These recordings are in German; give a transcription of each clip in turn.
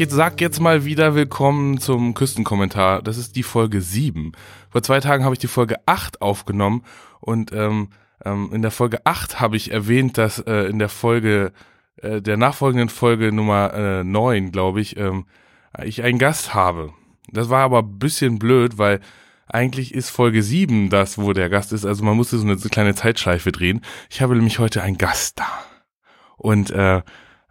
Ich sag jetzt mal wieder willkommen zum Küstenkommentar. Das ist die Folge 7. Vor zwei Tagen habe ich die Folge 8 aufgenommen und ähm, ähm, in der Folge 8 habe ich erwähnt, dass äh, in der Folge, äh, der nachfolgenden Folge Nummer äh, 9, glaube ich, ähm, ich einen Gast habe. Das war aber ein bisschen blöd, weil eigentlich ist Folge 7 das, wo der Gast ist. Also man musste so eine kleine Zeitschleife drehen. Ich habe nämlich heute einen Gast da. Und äh,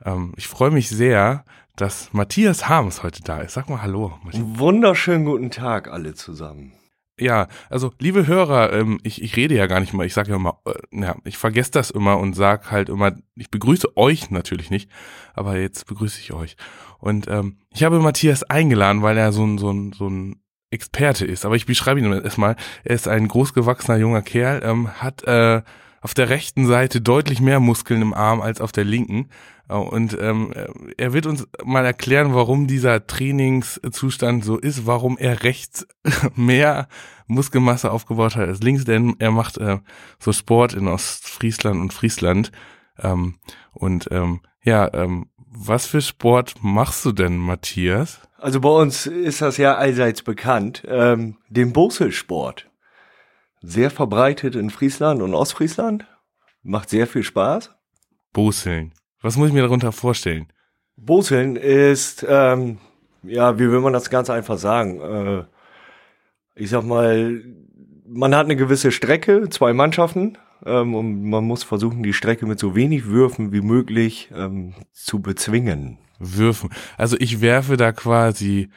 ähm, ich freue mich sehr, dass Matthias Harms heute da ist. Sag mal Hallo. Matthias. Wunderschönen guten Tag alle zusammen. Ja, also liebe Hörer, ähm, ich, ich rede ja gar nicht mal, ich sage ja immer, äh, ja, ich vergesse das immer und sag halt immer, ich begrüße euch natürlich nicht, aber jetzt begrüße ich euch. Und ähm, ich habe Matthias eingeladen, weil er so ein, so ein, so ein Experte ist, aber ich beschreibe ihn erstmal. Er ist ein großgewachsener junger Kerl, ähm, hat äh, auf der rechten Seite deutlich mehr Muskeln im Arm als auf der linken. Äh, und ähm, er wird uns mal erklären, warum dieser Trainingszustand so ist, warum er rechts mehr Muskelmasse aufgebaut hat als links, denn er macht äh, so Sport in Ostfriesland und Friesland. Ähm, und ähm, ja, ähm, was für Sport machst du denn, Matthias? Also bei uns ist das ja allseits bekannt, ähm, den Boselsport. Sehr verbreitet in Friesland und Ostfriesland. Macht sehr viel Spaß. Boseln. Was muss ich mir darunter vorstellen? Boseln ist, ähm, ja, wie will man das ganz einfach sagen? Äh, ich sag mal, man hat eine gewisse Strecke, zwei Mannschaften, ähm, und man muss versuchen, die Strecke mit so wenig Würfen wie möglich ähm, zu bezwingen. Würfen. Also ich werfe da quasi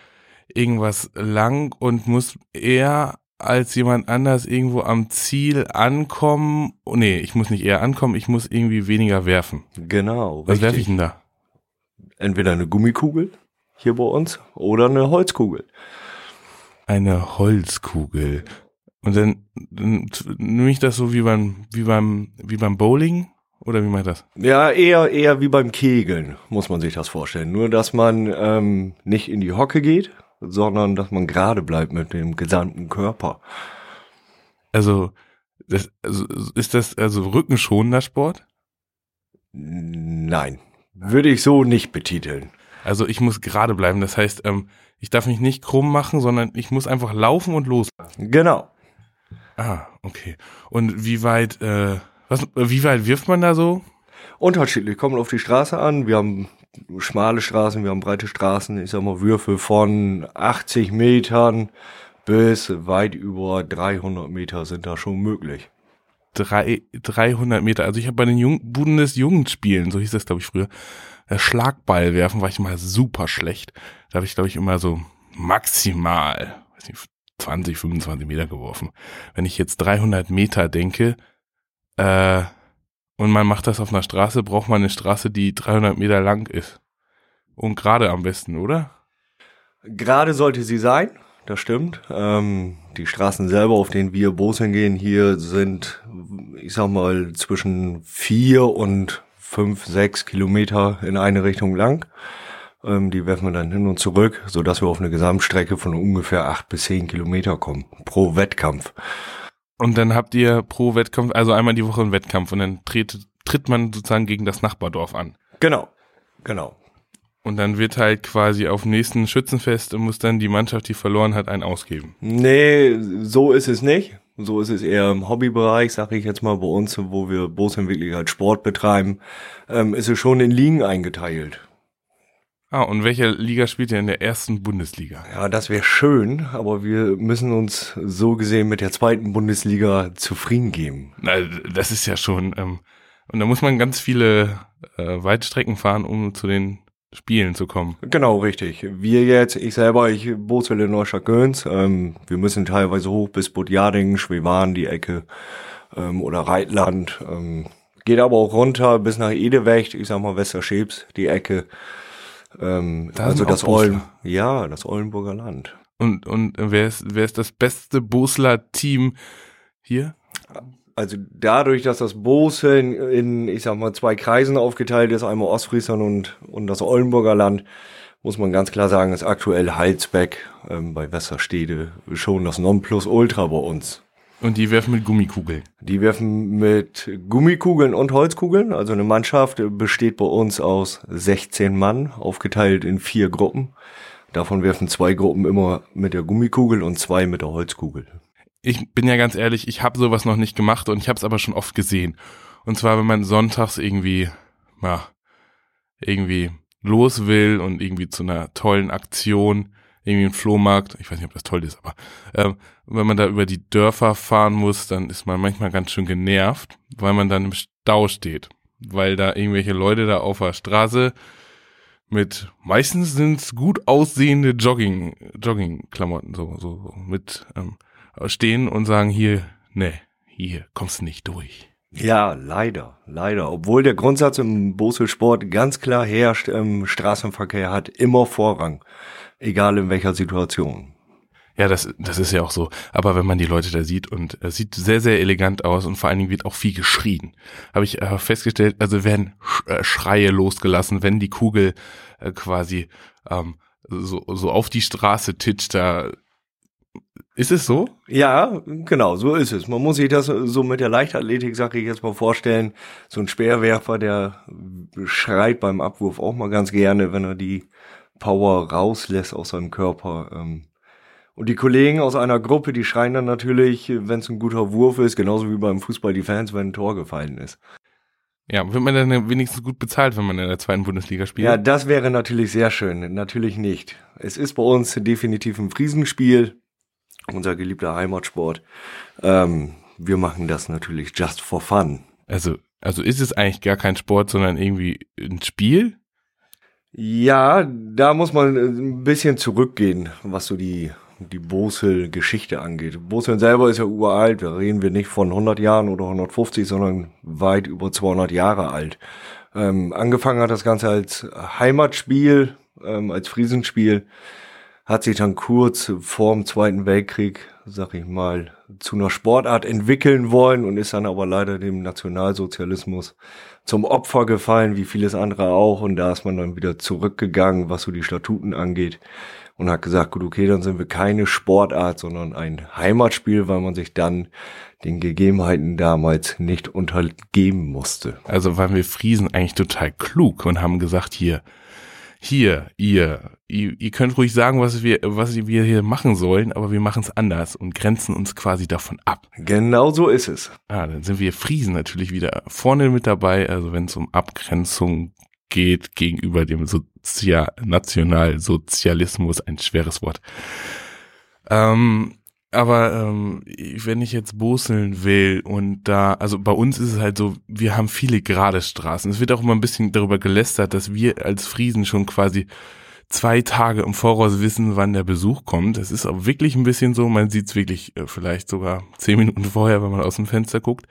irgendwas lang und muss eher als jemand anders irgendwo am Ziel ankommen. Oh, nee, ich muss nicht eher ankommen, ich muss irgendwie weniger werfen. Genau. Was werfe ich denn da? Entweder eine Gummikugel hier bei uns oder eine Holzkugel. Eine Holzkugel. Und dann, dann nehme ich das so wie beim, wie beim, wie beim Bowling oder wie meint das? Ja, eher, eher wie beim Kegeln, muss man sich das vorstellen. Nur, dass man ähm, nicht in die Hocke geht, sondern dass man gerade bleibt mit dem gesamten Körper. Also, das, also ist das also rückenschonender Sport? Nein, würde ich so nicht betiteln. Also ich muss gerade bleiben, das heißt, ähm, ich darf mich nicht krumm machen, sondern ich muss einfach laufen und los. Genau. Ah, okay. Und wie weit, äh, was, wie weit wirft man da so? Unterschiedlich, kommt auf die Straße an. Wir haben schmale Straßen, wir haben breite Straßen. Ich sag mal Würfel von 80 Metern bis weit über 300 Meter sind da schon möglich. Drei, 300 Meter. Also ich habe bei den Jung Bundesjugendspielen, so hieß das glaube ich früher, äh, Schlagball werfen war ich mal super schlecht. Da habe ich glaube ich immer so maximal, weiß nicht, 20, 25 Meter geworfen. Wenn ich jetzt 300 Meter denke, äh, und man macht das auf einer Straße, braucht man eine Straße, die 300 Meter lang ist. Und gerade am besten, oder? Gerade sollte sie sein, das stimmt. Ähm, die Straßen selber, auf denen wir Boseln gehen, hier sind, ich sag mal, zwischen vier und fünf, sechs Kilometer in eine Richtung lang. Ähm, die werfen wir dann hin und zurück, so dass wir auf eine Gesamtstrecke von ungefähr acht bis zehn Kilometer kommen pro Wettkampf. Und dann habt ihr pro Wettkampf, also einmal die Woche einen Wettkampf und dann tritt, tritt man sozusagen gegen das Nachbardorf an. Genau, genau. Und dann wird halt quasi auf dem nächsten Schützenfest und muss dann die Mannschaft, die verloren hat, einen ausgeben. Nee, so ist es nicht. So ist es eher im Hobbybereich, sage ich jetzt mal bei uns, wo wir Bootsentwickler als Sport betreiben, ähm, ist es schon in Ligen eingeteilt. Ah, und welche Liga spielt ihr in der ersten Bundesliga? Ja, das wäre schön, aber wir müssen uns so gesehen mit der zweiten Bundesliga zufrieden geben. Na, das ist ja schon, ähm, und da muss man ganz viele äh, Weitstrecken fahren, um zu den Spielen zu kommen. Genau, richtig. Wir jetzt, ich selber, ich Bootswelle Neustadt Göns, ähm, wir müssen teilweise hoch bis Budjading, Schwewan, die Ecke, ähm, oder Reitland, ähm, geht aber auch runter bis nach Edewecht, ich sag mal Westerschebs, die Ecke. Ähm, da also das Ollen, ja, das Ollenburger Land. Und, und wer ist, wer ist das beste Bosler Team hier? Also dadurch, dass das Boseln in, ich sag mal, zwei Kreisen aufgeteilt ist, einmal Ostfriesland und, und das Ollenburger Land, muss man ganz klar sagen, ist aktuell Heilsbeck ähm, bei Westerstede schon das Nonplusultra bei uns. Und die werfen mit Gummikugeln. Die werfen mit Gummikugeln und Holzkugeln. Also eine Mannschaft besteht bei uns aus 16 Mann, aufgeteilt in vier Gruppen. Davon werfen zwei Gruppen immer mit der Gummikugel und zwei mit der Holzkugel. Ich bin ja ganz ehrlich, ich habe sowas noch nicht gemacht und ich habe es aber schon oft gesehen. Und zwar, wenn man sonntags irgendwie, ja, irgendwie los will und irgendwie zu einer tollen Aktion, irgendwie ein Flohmarkt, ich weiß nicht, ob das toll ist, aber ähm, wenn man da über die Dörfer fahren muss, dann ist man manchmal ganz schön genervt, weil man dann im Stau steht, weil da irgendwelche Leute da auf der Straße mit meistens sind's gut aussehende Jogging Jogging-Klamotten so so, so mit ähm, stehen und sagen hier, ne, hier kommst du nicht durch. Ja, leider, leider. Obwohl der Grundsatz im Boselsport ganz klar herrscht, im Straßenverkehr hat immer Vorrang, egal in welcher Situation. Ja, das, das ist ja auch so. Aber wenn man die Leute da sieht und es sieht sehr, sehr elegant aus und vor allen Dingen wird auch viel geschrien, habe ich äh, festgestellt, also werden äh, Schreie losgelassen, wenn die Kugel äh, quasi ähm, so, so auf die Straße titscht, da ist es so? Ja, genau, so ist es. Man muss sich das so mit der Leichtathletik, sag ich jetzt mal, vorstellen. So ein Speerwerfer, der schreit beim Abwurf auch mal ganz gerne, wenn er die Power rauslässt aus seinem Körper. Ähm. Und die Kollegen aus einer Gruppe, die schreien dann natürlich, wenn es ein guter Wurf ist, genauso wie beim Fußball die Fans, wenn ein Tor gefallen ist. Ja, wird man dann wenigstens gut bezahlt, wenn man in der zweiten Bundesliga spielt? Ja, das wäre natürlich sehr schön. Natürlich nicht. Es ist bei uns definitiv ein Friesenspiel unser geliebter Heimatsport. Ähm, wir machen das natürlich just for fun. Also, also ist es eigentlich gar kein Sport, sondern irgendwie ein Spiel? Ja, da muss man ein bisschen zurückgehen, was so die, die Bosel-Geschichte angeht. Bosel selber ist ja uralt, da reden wir nicht von 100 Jahren oder 150, sondern weit über 200 Jahre alt. Ähm, angefangen hat das Ganze als Heimatspiel, ähm, als Friesenspiel hat sich dann kurz vor dem Zweiten Weltkrieg, sag ich mal, zu einer Sportart entwickeln wollen und ist dann aber leider dem Nationalsozialismus zum Opfer gefallen, wie vieles andere auch. Und da ist man dann wieder zurückgegangen, was so die Statuten angeht und hat gesagt, gut, okay, dann sind wir keine Sportart, sondern ein Heimatspiel, weil man sich dann den Gegebenheiten damals nicht untergeben musste. Also waren wir Friesen eigentlich total klug und haben gesagt, hier, hier, ihr, ihr, ihr könnt ruhig sagen, was wir, was wir hier machen sollen, aber wir machen es anders und grenzen uns quasi davon ab. Genau so ist es. Ah, dann sind wir Friesen natürlich wieder vorne mit dabei, also wenn es um Abgrenzung geht gegenüber dem Sozial Nationalsozialismus, ein schweres Wort. Ähm, aber ähm, wenn ich jetzt boseln will und da, also bei uns ist es halt so, wir haben viele gerade Straßen. Es wird auch immer ein bisschen darüber gelästert, dass wir als Friesen schon quasi zwei Tage im Voraus wissen, wann der Besuch kommt. Es ist auch wirklich ein bisschen so, man sieht es wirklich äh, vielleicht sogar zehn Minuten vorher, wenn man aus dem Fenster guckt.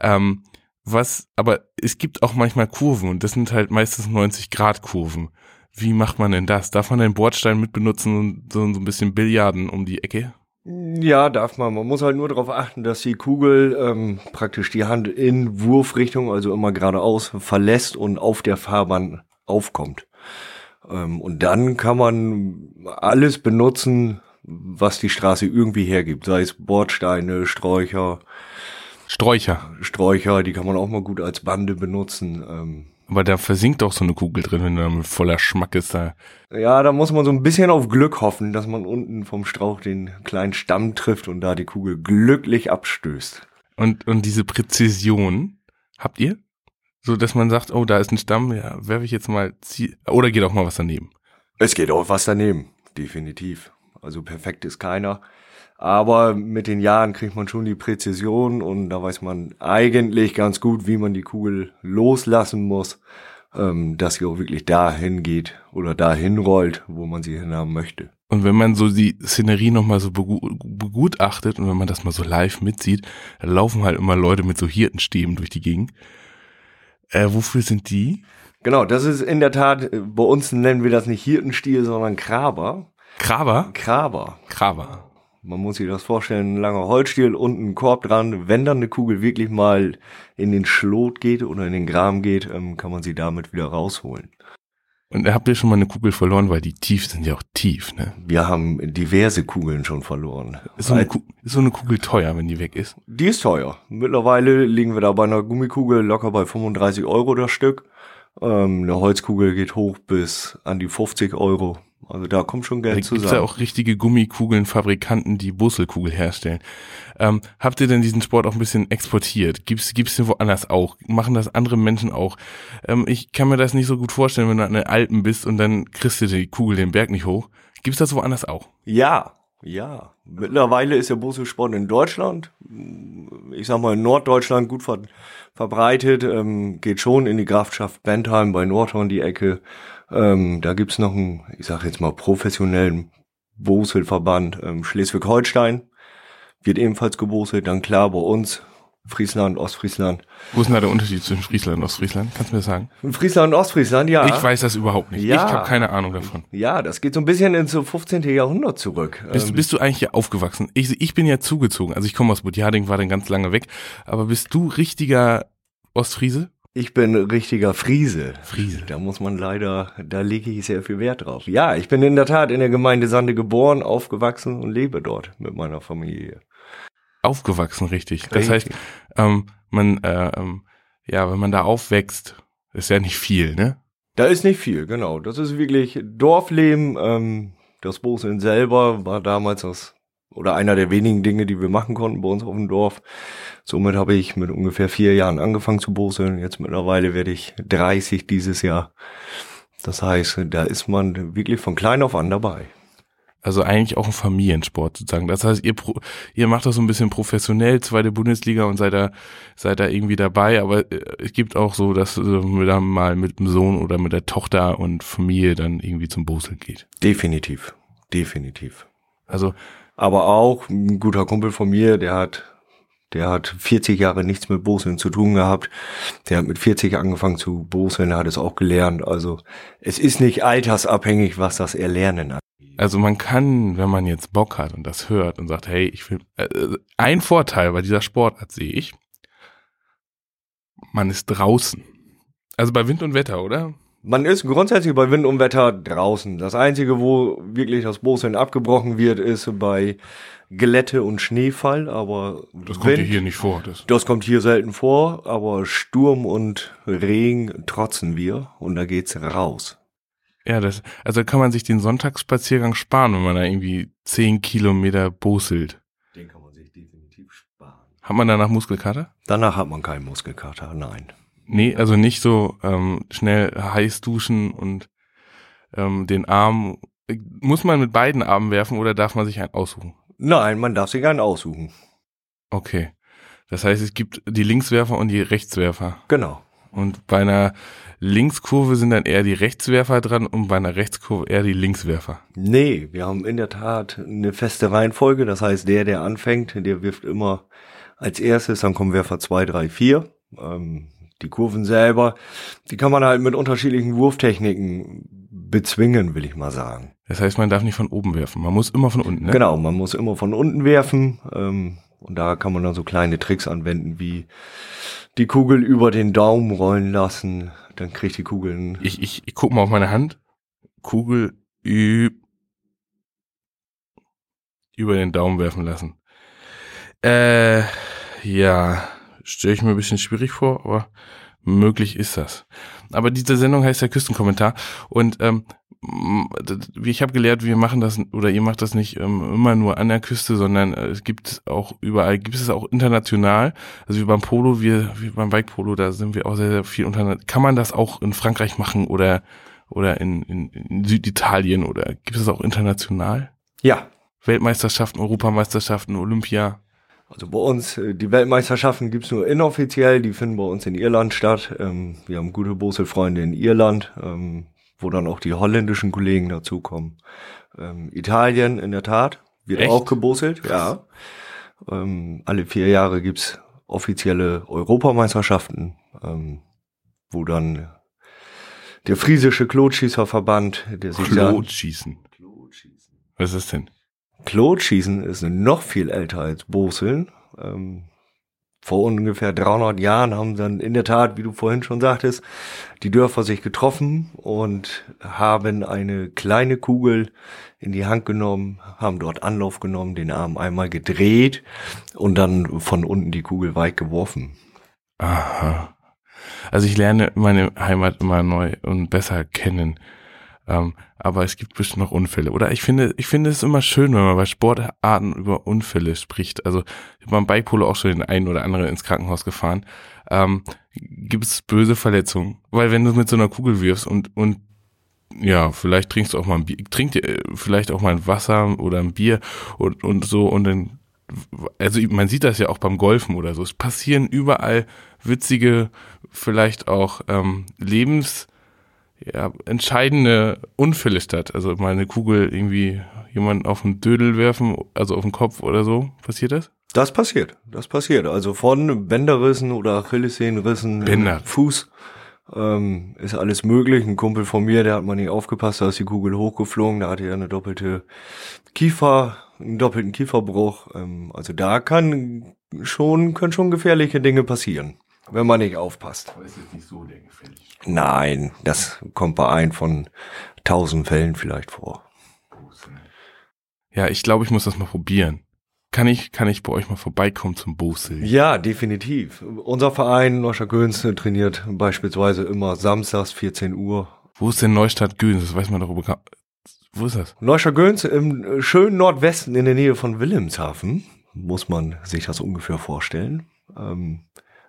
Ähm, was, aber es gibt auch manchmal Kurven und das sind halt meistens 90 Grad Kurven. Wie macht man denn das? Darf man den Bordstein mit benutzen und so, so ein bisschen Billiarden um die Ecke? Ja, darf man. Man muss halt nur darauf achten, dass die Kugel ähm, praktisch die Hand in Wurfrichtung, also immer geradeaus, verlässt und auf der Fahrbahn aufkommt. Ähm, und dann kann man alles benutzen, was die Straße irgendwie hergibt, sei es Bordsteine, Sträucher. Sträucher. Sträucher, die kann man auch mal gut als Bande benutzen. Ähm, aber da versinkt doch so eine Kugel drin, wenn da voller Schmack ist da. Ja, da muss man so ein bisschen auf Glück hoffen, dass man unten vom Strauch den kleinen Stamm trifft und da die Kugel glücklich abstößt. Und, und diese Präzision habt ihr? So, dass man sagt, oh, da ist ein Stamm, ja, werfe ich jetzt mal, zieh oder geht auch mal was daneben? Es geht auch was daneben, definitiv. Also perfekt ist keiner. Aber mit den Jahren kriegt man schon die Präzision und da weiß man eigentlich ganz gut, wie man die Kugel loslassen muss, ähm, dass sie auch wirklich dahin geht oder dahin rollt, wo man sie hinhaben möchte. Und wenn man so die Szenerie nochmal so begutachtet und wenn man das mal so live mitsieht, dann laufen halt immer Leute mit so Hirtenstäben durch die Gegend. Äh, wofür sind die? Genau, das ist in der Tat, bei uns nennen wir das nicht Hirtenstiel, sondern Kraber. Kraber? Kraber. Kraber. Man muss sich das vorstellen, ein langer Holzstiel und ein Korb dran. Wenn dann eine Kugel wirklich mal in den Schlot geht oder in den Graben geht, ähm, kann man sie damit wieder rausholen. Und habt ihr schon mal eine Kugel verloren, weil die tief sind ja auch tief, ne? Wir haben diverse Kugeln schon verloren. Ist so, eine Kugel, ist so eine Kugel teuer, wenn die weg ist? Die ist teuer. Mittlerweile liegen wir da bei einer Gummikugel locker bei 35 Euro das Stück. Ähm, eine Holzkugel geht hoch bis an die 50 Euro. Also da kommt schon Geld Da zusammen. gibt's ja auch richtige Gummikugeln-Fabrikanten, die Busselkugel herstellen. Ähm, habt ihr denn diesen Sport auch ein bisschen exportiert? Gibt's gibt's den woanders auch? Machen das andere Menschen auch? Ähm, ich kann mir das nicht so gut vorstellen, wenn du an den Alpen bist und dann kriegst du die Kugel den Berg nicht hoch. Gibt's das woanders auch? Ja, ja. Mittlerweile ist der Busselsport in Deutschland, ich sag mal in Norddeutschland gut ver verbreitet, ähm, geht schon in die Grafschaft Bentheim bei Nordhorn die Ecke. Ähm, da gibt's noch einen, ich sag jetzt mal professionellen Boselverband ähm, Schleswig-Holstein, wird ebenfalls geboselt. Dann klar bei uns Friesland, Ostfriesland. Wo ist denn da der Unterschied zwischen Friesland und Ostfriesland? Kannst du mir das sagen? Friesland und Ostfriesland, ja. Ich weiß das überhaupt nicht. Ja. Ich habe keine Ahnung davon. Ja, das geht so ein bisschen ins 15. Jahrhundert zurück. Bist, Ähm, bist du eigentlich hier aufgewachsen? Ich, ich bin ja zugezogen. Also ich komme aus Budjading, war dann ganz lange weg. Aber bist du richtiger Ostfriese? Ich bin richtiger Friese. Friese. Da muss man leider, da lege ich sehr viel Wert drauf. Ja, ich bin in der Tat in der Gemeinde Sande geboren, aufgewachsen und lebe dort mit meiner Familie. Aufgewachsen, richtig. Das heißt, Richtig. ähm, man, äh, ähm, ja, wenn man da aufwächst, ist ja nicht viel, ne? Da ist nicht viel, genau. Das ist wirklich Dorfleben. Ähm, das Boseln selber war damals das oder einer der wenigen Dinge, die wir machen konnten bei uns auf dem Dorf. Somit habe ich mit ungefähr vier Jahren angefangen zu boseln. Jetzt mittlerweile werde ich 30 dieses Jahr. Das heißt, da ist man wirklich von klein auf an dabei. Also eigentlich auch ein Familiensport sozusagen. Das heißt, ihr, ihr macht das so ein bisschen professionell, zweite Bundesliga und seid da, seid da irgendwie dabei, aber äh, es gibt auch so, dass äh, man dann mal mit dem Sohn oder mit der Tochter und Familie dann irgendwie zum Boseln geht. Definitiv. Definitiv. Also Aber auch ein guter Kumpel von mir, der hat, der hat 40 Jahre nichts mit Boseln zu tun gehabt. Der hat mit 40 angefangen zu boseln, hat es auch gelernt. Also es ist nicht altersabhängig, was das Erlernen angeht. Also man kann, wenn man jetzt Bock hat und das hört und sagt, hey, ich will, äh, ein Vorteil bei dieser Sportart sehe ich, man ist draußen. Also bei Wind und Wetter, oder? Man ist grundsätzlich bei Wind und Wetter draußen. Das Einzige, wo wirklich das Boseln abgebrochen wird, ist bei Glätte und Schneefall. Aber Das kommt dir hier nicht vor. Das. Das kommt hier selten vor, aber Sturm und Regen trotzen wir und da geht's raus. Ja, das, also kann man sich den Sonntagsspaziergang sparen, wenn man da irgendwie zehn Kilometer boselt. Den kann man sich definitiv sparen. Hat man danach Muskelkater? Danach hat man keinen Muskelkater, nein. Nee, also nicht so ähm, schnell heiß duschen und ähm, den Arm. Muss man mit beiden Armen werfen oder darf man sich einen aussuchen? Nein, man darf sich einen aussuchen. Okay. Das heißt, es gibt die Linkswerfer und die Rechtswerfer. Genau. Und bei einer Linkskurve sind dann eher die Rechtswerfer dran und bei einer Rechtskurve eher die Linkswerfer. Nee, wir haben in der Tat eine feste Reihenfolge. Das heißt, der, der anfängt, der wirft immer als erstes, dann kommen Werfer 2, 3, 4. Ähm, die Kurven selber, die kann man halt mit unterschiedlichen Wurftechniken bezwingen, will ich mal sagen. Das heißt, man darf nicht von oben werfen. Man muss immer von unten, ne? Genau, man muss immer von unten werfen. Ähm, und da kann man dann so kleine Tricks anwenden, wie die Kugel über den Daumen rollen lassen. Dann kriegt die Kugel einen Ich, ich, ich guck mal auf meine Hand. Kugel üb über den Daumen werfen lassen. Äh, ja, stelle ich mir ein bisschen schwierig vor, aber möglich ist das. Aber diese Sendung heißt ja Küstenkommentar und ähm, ich habe gelernt, wir machen das oder ihr macht das nicht ähm, immer nur an der Küste, sondern äh, es gibt auch überall, gibt es auch international. Also wie beim Polo, wir, wie beim Bike Polo, da sind wir auch sehr, sehr viel untereinander. Kann man das auch in Frankreich machen oder oder in, in, in Süditalien oder gibt es auch international? Ja, Weltmeisterschaften, Europameisterschaften, Olympia. Also bei uns, äh, die Weltmeisterschaften gibt's nur inoffiziell, die finden bei uns in Irland statt. Ähm, wir haben gute Boselfreunde in Irland, ähm, wo dann auch die holländischen Kollegen dazukommen. Ähm, Italien in der Tat wird Echt? auch geboselt, ja. Ähm, alle vier Jahre gibt's offizielle Europameisterschaften, ähm, wo dann der friesische Klotschießerverband, der sich da Klotschießen. Was ist das denn? Klotschießen ist noch viel älter als Boseln. Ähm, vor ungefähr 300 Jahren haben dann in der Tat, wie du vorhin schon sagtest, die Dörfer sich getroffen und haben eine kleine Kugel in die Hand genommen, haben dort Anlauf genommen, den Arm einmal gedreht und dann von unten die Kugel weit geworfen. Aha. Also ich lerne meine Heimat immer neu und besser kennen. Ähm, aber es gibt bestimmt noch Unfälle. Oder ich finde, ich finde es immer schön, wenn man bei Sportarten über Unfälle spricht. Also ich habe beim Bikepolo auch schon den einen oder anderen ins Krankenhaus gefahren. Ähm, gibt es böse Verletzungen? Weil wenn du mit so einer Kugel wirfst und und ja, vielleicht trinkst du auch mal ein Bier, trink dir äh, vielleicht auch mal ein Wasser oder ein Bier und, und so und dann, also man sieht das ja auch beim Golfen oder so. Es passieren überall witzige, vielleicht auch ähm, Lebens, ja, entscheidende Unfälle statt. Also mal eine Kugel irgendwie jemand auf den Dödel werfen, also auf den Kopf oder so. Passiert das? Das passiert, das passiert. Also von Bänderrissen oder Achillessehnenrissen, Bänder. Fuß, ähm, ist alles möglich. Ein Kumpel von mir, der hat mal nicht aufgepasst, da ist die Kugel hochgeflogen, da hatte er eine doppelte Kiefer, einen doppelten Kieferbruch. Ähm, also da kann schon, können schon gefährliche Dinge passieren, wenn man nicht aufpasst. Aber ist jetzt nicht so der gefährlich. Nein, das kommt bei ein von tausend Fällen vielleicht vor. Ja, ich glaube, ich muss das mal probieren. Kann ich, kann ich bei euch mal vorbeikommen zum Bosel? Ja, definitiv. Unser Verein Neuscher Göns trainiert beispielsweise immer samstags 14 Uhr. Wo ist denn Neustadt Göns? Das weiß man darüber. Wo ist das? Neuscher Göns im schönen Nordwesten in der Nähe von Wilhelmshaven. Muss man sich das ungefähr vorstellen. Ähm,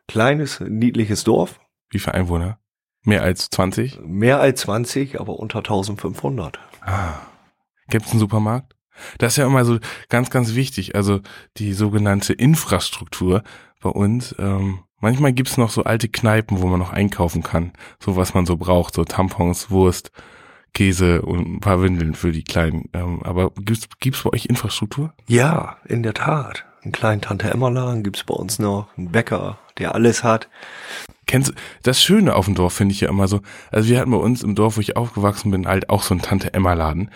kleines, niedliches Dorf. Wie viele Einwohner? Mehr als 20? Mehr als 20, aber unter 1500. Ah. Gibt es einen Supermarkt? Das ist ja immer so ganz, ganz wichtig. Also die sogenannte Infrastruktur bei uns. Ähm, manchmal gibt's noch so alte Kneipen, wo man noch einkaufen kann. So was man so braucht. So Tampons, Wurst, Käse und ein paar Windeln für die Kleinen. Ähm, aber gibt's, gibt's bei euch Infrastruktur? Ja, in der Tat. Einen kleinen Tante-Emma-Laden gibt's bei uns noch. Einen Bäcker, der alles hat. Kennst das Schöne auf dem Dorf finde ich ja immer so, also wir hatten bei uns im Dorf, wo ich aufgewachsen bin, halt auch so einen Tante-Emma-Laden.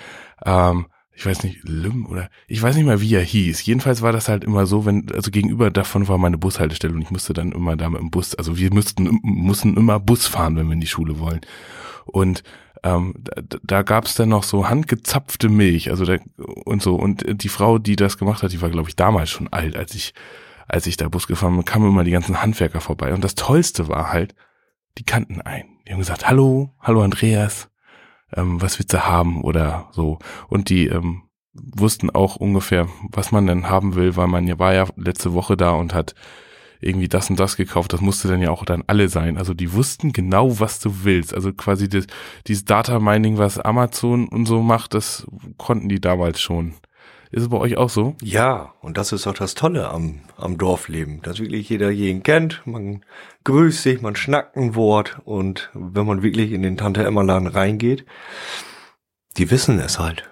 Ähm, ich weiß nicht, Lüm oder ich weiß nicht mal, wie er hieß. Jedenfalls war das halt immer so, wenn, also gegenüber davon war meine Bushaltestelle und ich musste dann immer da mit dem Bus, also wir mussten, mussten immer Bus fahren, wenn wir in die Schule wollen. Und ähm, da, da gab es dann noch so handgezapfte Milch, also da, und so. Und die Frau, die das gemacht hat, die war, glaube ich, damals schon alt, als ich, als ich da Bus gefahren bin, kamen immer die ganzen Handwerker vorbei. Und das Tollste war halt, die kannten einen. Die haben gesagt, hallo, hallo Andreas, ähm, was willst du haben oder so. Und die ähm, wussten auch ungefähr, was man denn haben will, weil man ja war ja letzte Woche da und hat irgendwie das und das gekauft. Das musste dann ja auch dann alle sein. Also die wussten genau, was du willst. Also quasi das, dieses Data Mining, was Amazon und so macht, das konnten die damals schon. Ist es bei euch auch so? Ja, und das ist auch das Tolle am, am Dorfleben, dass wirklich jeder jeden kennt. Man grüßt sich, man schnackt ein Wort und wenn man wirklich in den Tante-Emma-Laden reingeht, die wissen es halt.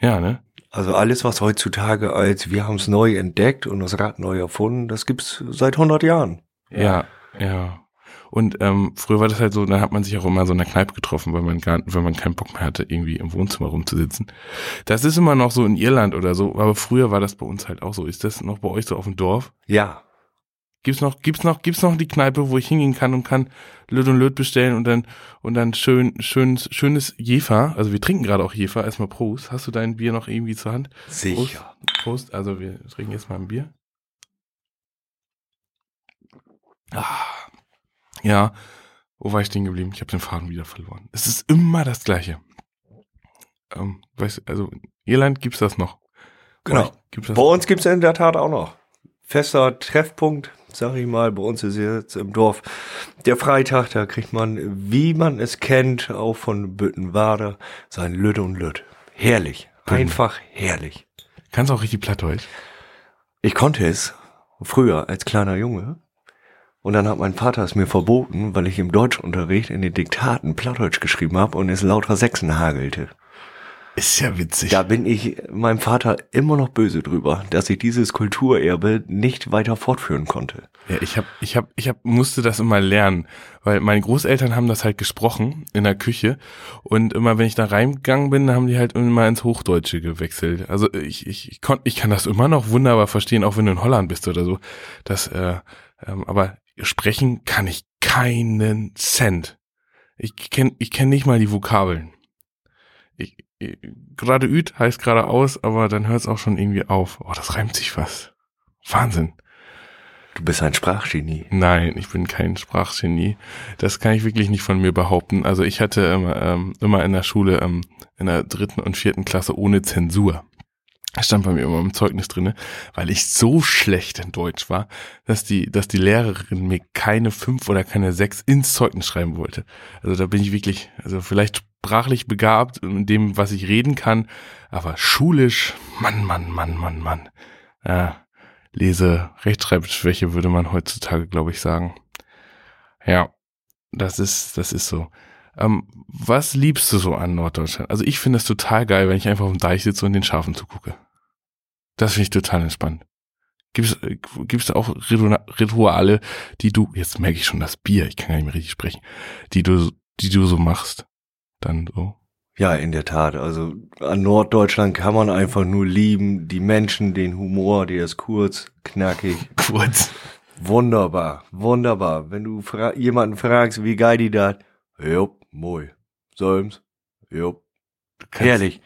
Ja, ne? Also alles, was heutzutage als wir haben es neu entdeckt und das Rad neu erfunden, das gibt's seit 100 Jahren. Ja, ja. Und ähm, früher war das halt so, dann hat man sich auch immer so in der Kneipe getroffen, weil man gar, wenn man keinen Bock mehr hatte, irgendwie im Wohnzimmer rumzusitzen. Das ist immer noch so in Irland oder so, aber früher war das bei uns halt auch so. Ist das noch bei euch so auf dem Dorf? Ja, Gibt's noch, gibt's noch, gibt's noch die Kneipe, wo ich hingehen kann und kann Löt und Löt bestellen und dann und dann schön, schön, schönes Jefer. Also wir trinken gerade auch Jefer. Erstmal Prost. Hast du dein Bier noch irgendwie zur Hand? sicher. Prost. Also wir trinken jetzt mal ein Bier. Ah. Ja. Wo war ich stehen geblieben? Ich habe den Faden wieder verloren. Es ist immer das Gleiche. Ähm, weißt, also in Irland gibt's das noch. Genau. Gibt's das Bei uns gibt's in der Tat auch noch. Fester Treffpunkt, sag ich mal, bei uns ist jetzt im Dorf der Freitag, da kriegt man, wie man es kennt, auch von Büttenwader, sein Lütt und Lütt. Herrlich. Einfach herrlich. Kannst auch richtig Plattdeutsch. Ich konnte es früher als kleiner Junge. Und dann hat mein Vater es mir verboten, weil ich im Deutschunterricht in den Diktaten Plattdeutsch geschrieben habe und es lauter Sechsen hagelte. Ist ja witzig. Da bin ich meinem Vater immer noch böse drüber, dass ich dieses Kulturerbe nicht weiter fortführen konnte. Ja, ich hab, ich hab, ich hab, musste das immer lernen, weil meine Großeltern haben das halt gesprochen in der Küche und immer wenn ich da reingegangen bin, haben die halt immer ins Hochdeutsche gewechselt. Also ich, ich, ich, kon, ich kann das immer noch wunderbar verstehen, auch wenn du in Holland bist oder so. Das, äh, Ähm, aber sprechen kann ich keinen Cent. Ich kenne ich kenn nicht mal die Vokabeln. Ich, ich, gerade üt heißt gerade aus, aber dann hört es auch schon irgendwie auf. Oh, das reimt sich fast. Wahnsinn. Du bist ein Sprachgenie. Nein, ich bin kein Sprachgenie. Das kann ich wirklich nicht von mir behaupten. Also ich hatte immer, ähm, immer in der Schule ähm, in der dritten und vierten Klasse ohne Zensur. Stand bei mir immer im Zeugnis drinne, weil ich so schlecht in Deutsch war, dass die, dass die Lehrerin mir keine fünf oder keine sechs ins Zeugnis schreiben wollte. Also da bin ich wirklich, also vielleicht sprachlich begabt in dem, was ich reden kann, aber schulisch, Mann, Mann, Mann, Mann, Mann. Ja, Lese, Rechtschreibschwäche würde man heutzutage, glaube ich, sagen. Ja, das ist, das ist so. Ähm, was liebst du so an Norddeutschland? Also ich finde es total geil, wenn ich einfach auf dem Deich sitze und den Schafen zugucke. Das finde ich total entspannt. Gibt es gibt's da auch Rituale, die du, jetzt merke ich schon das Bier, ich kann gar nicht mehr richtig sprechen, die du, die du so machst? Dann so. Ja, in der Tat. Also an Norddeutschland kann man einfach nur lieben. Die Menschen, den Humor, der ist kurz, knackig. Kurz. Wunderbar, wunderbar. Wenn du fra jemanden fragst, wie geil die da, jupp, moi. Solms, jupp. Herrlich.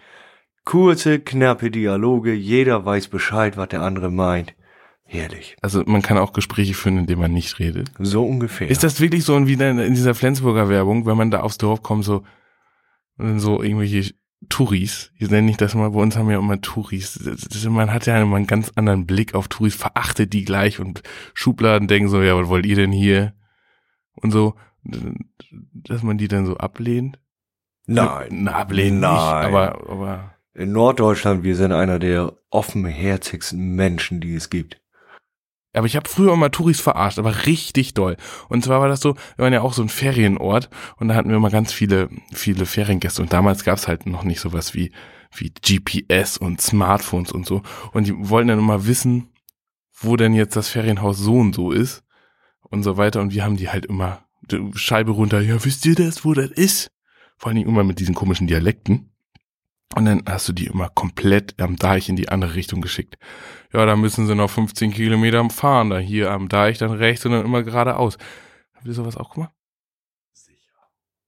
Kurze, knappe Dialoge, jeder weiß Bescheid, was der andere meint. Herrlich. Also man kann auch Gespräche führen, indem man nicht redet. So ungefähr. Ist das wirklich so wie in dieser Flensburger Werbung, wenn man da aufs Dorf kommt, so, so irgendwelche Touris, ich nenne ich das mal, bei uns haben wir immer Touris. Man hat ja immer einen ganz anderen Blick auf Touris, verachtet die gleich und Schubladen denken so, ja, was wollt ihr denn hier? Und so, dass man die dann so ablehnt. Nein. Na, ablehnen Nein. nicht, aber, aber. In Norddeutschland, wir sind einer der offenherzigsten Menschen, die es gibt. Aber ich habe früher immer Touris verarscht, aber richtig doll. Und zwar war das so, wir waren ja auch so ein Ferienort und da hatten wir immer ganz viele, viele Feriengäste. Und damals gab's halt noch nicht sowas wie, wie GPS und Smartphones und so. Und die wollten dann immer wissen, wo denn jetzt das Ferienhaus so und so ist und so weiter. Und wir haben die halt immer Scheibe runter, ja, wisst ihr das, wo das ist? Vor allen Dingen immer mit diesen komischen Dialekten. Und dann hast du die immer komplett am Deich in die andere Richtung geschickt. Ja, da müssen sie noch 15 Kilometer fahren, da hier am Deich, dann rechts und dann immer geradeaus. Habt ihr sowas auch gemacht?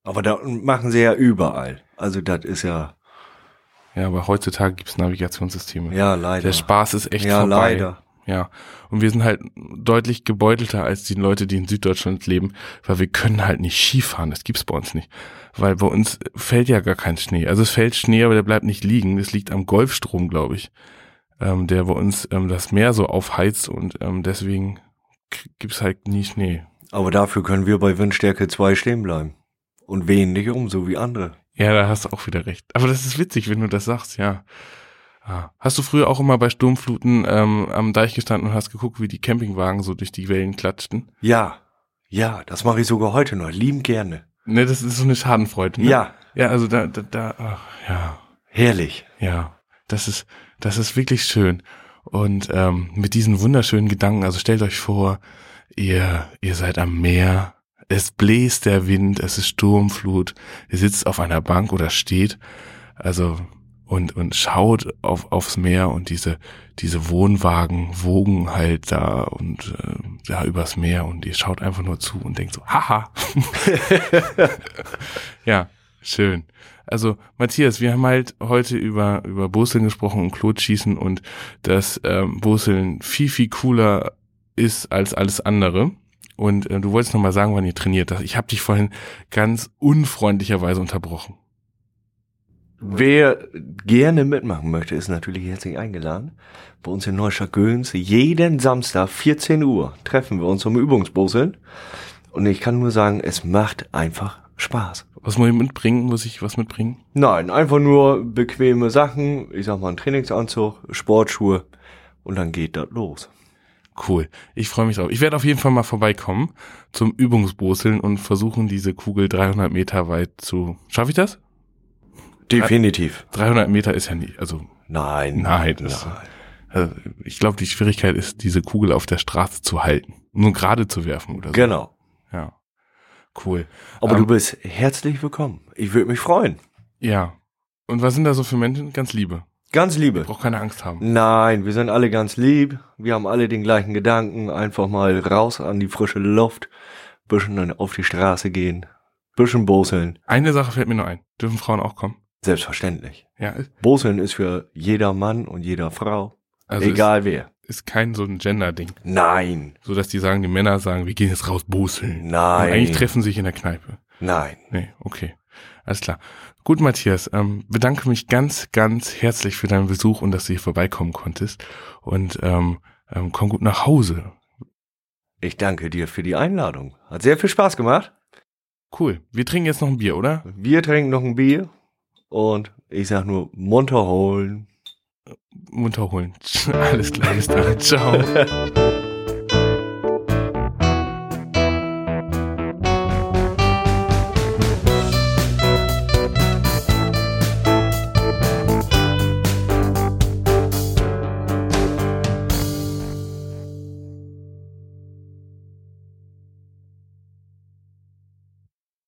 Aber da machen sie ja überall. Also das ist ja, Ja, aber heutzutage gibt's Navigationssysteme. ja leider. Der Spaß ist echt ja, vorbei. leider. Ja. Und wir sind halt deutlich gebeutelter als die Leute, die in Süddeutschland leben, weil wir können halt nicht Skifahren. Das gibt's bei uns nicht. Weil bei uns fällt ja gar kein Schnee. Also es fällt Schnee, aber der bleibt nicht liegen. Es liegt am Golfstrom, glaube ich, ähm, der bei uns ähm, das Meer so aufheizt und ähm, deswegen gibt's halt nie Schnee. Aber dafür können wir bei Windstärke 2 stehen bleiben. Und wehen nicht um, so wie andere. Ja, da hast du auch wieder recht. Aber das ist witzig, wenn du das sagst, ja. Ah. Hast du früher auch immer bei Sturmfluten ähm, am Deich gestanden und hast geguckt, wie die Campingwagen so durch die Wellen klatschten? Ja, ja, das mache ich sogar heute noch. Lieben gerne. Ne, das ist so eine Schadenfreude. Ne? Ja, Ja, also da, da, da ach, ja, herrlich. ja, das ist, das ist wirklich schön. Und ähm, mit diesen wunderschönen Gedanken, also stellt euch vor, ihr, ihr seid am Meer, es bläst der Wind, es ist Sturmflut, ihr sitzt auf einer Bank oder steht, also und und schaut auf aufs Meer und diese diese Wohnwagen wogen halt da und äh, da übers Meer und ihr schaut einfach nur zu und denkt so, haha. ja, schön. Also Matthias, wir haben halt heute über über Boseln gesprochen und Klotschießen und dass ähm, Boseln viel viel cooler ist als alles andere. Und äh, du wolltest noch mal sagen, wann ihr trainiert. Ich habe dich vorhin ganz unfreundlicherweise unterbrochen. Wer gerne mitmachen möchte, ist natürlich herzlich eingeladen. Bei uns in Neustadt Göns jeden Samstag 14 Uhr treffen wir uns zum Übungsboseln. Und ich kann nur sagen, es macht einfach Spaß. Was muss ich mitbringen? Muss ich was mitbringen? Nein, einfach nur bequeme Sachen. Ich sag mal, ein Trainingsanzug, Sportschuhe. Und dann geht das los. Cool. Ich freue mich drauf. Ich werde auf jeden Fall mal vorbeikommen zum Übungsboseln und versuchen, diese Kugel 300 Meter weit zu. Schaffe ich das? Definitiv. 300 Meter ist ja nicht. Also Nein. Nein, das- Nein. Also ich glaube, die Schwierigkeit ist, diese Kugel auf der Straße zu halten. Nur gerade zu werfen oder so. Genau. Ja. Cool. Aber Ähm, du bist herzlich willkommen. Ich würde mich freuen. Ja. Und was sind da so für Menschen? Ganz liebe. Ganz liebe. Braucht keine Angst haben. Nein, wir sind alle ganz lieb. Wir haben alle den gleichen Gedanken. Einfach mal raus an die frische Luft. Bisschen auf die Straße gehen. Bisschen boseln. Eine Sache fällt mir nur ein. Dürfen Frauen auch kommen? Selbstverständlich. Ja, ist- Boseln ist für jeder Mann und jeder Frau. also Egal wer. Ist, ist kein so ein Gender-Ding. Nein. So dass die sagen, die Männer sagen, wir gehen jetzt raus boseln. Nein. Und eigentlich treffen sich in der Kneipe. Nein. Nee, okay. Alles klar. Gut, Matthias, ähm, bedanke mich ganz, ganz herzlich für deinen Besuch und dass du hier vorbeikommen konntest. Und ähm, ähm, komm gut nach Hause. Ich danke dir für die Einladung. Hat sehr viel Spaß gemacht. Cool. Wir trinken jetzt noch ein Bier, oder? Wir trinken noch ein Bier. Und ich sag nur munter holen. Munter holen. Alles klar, bis dann. Ciao.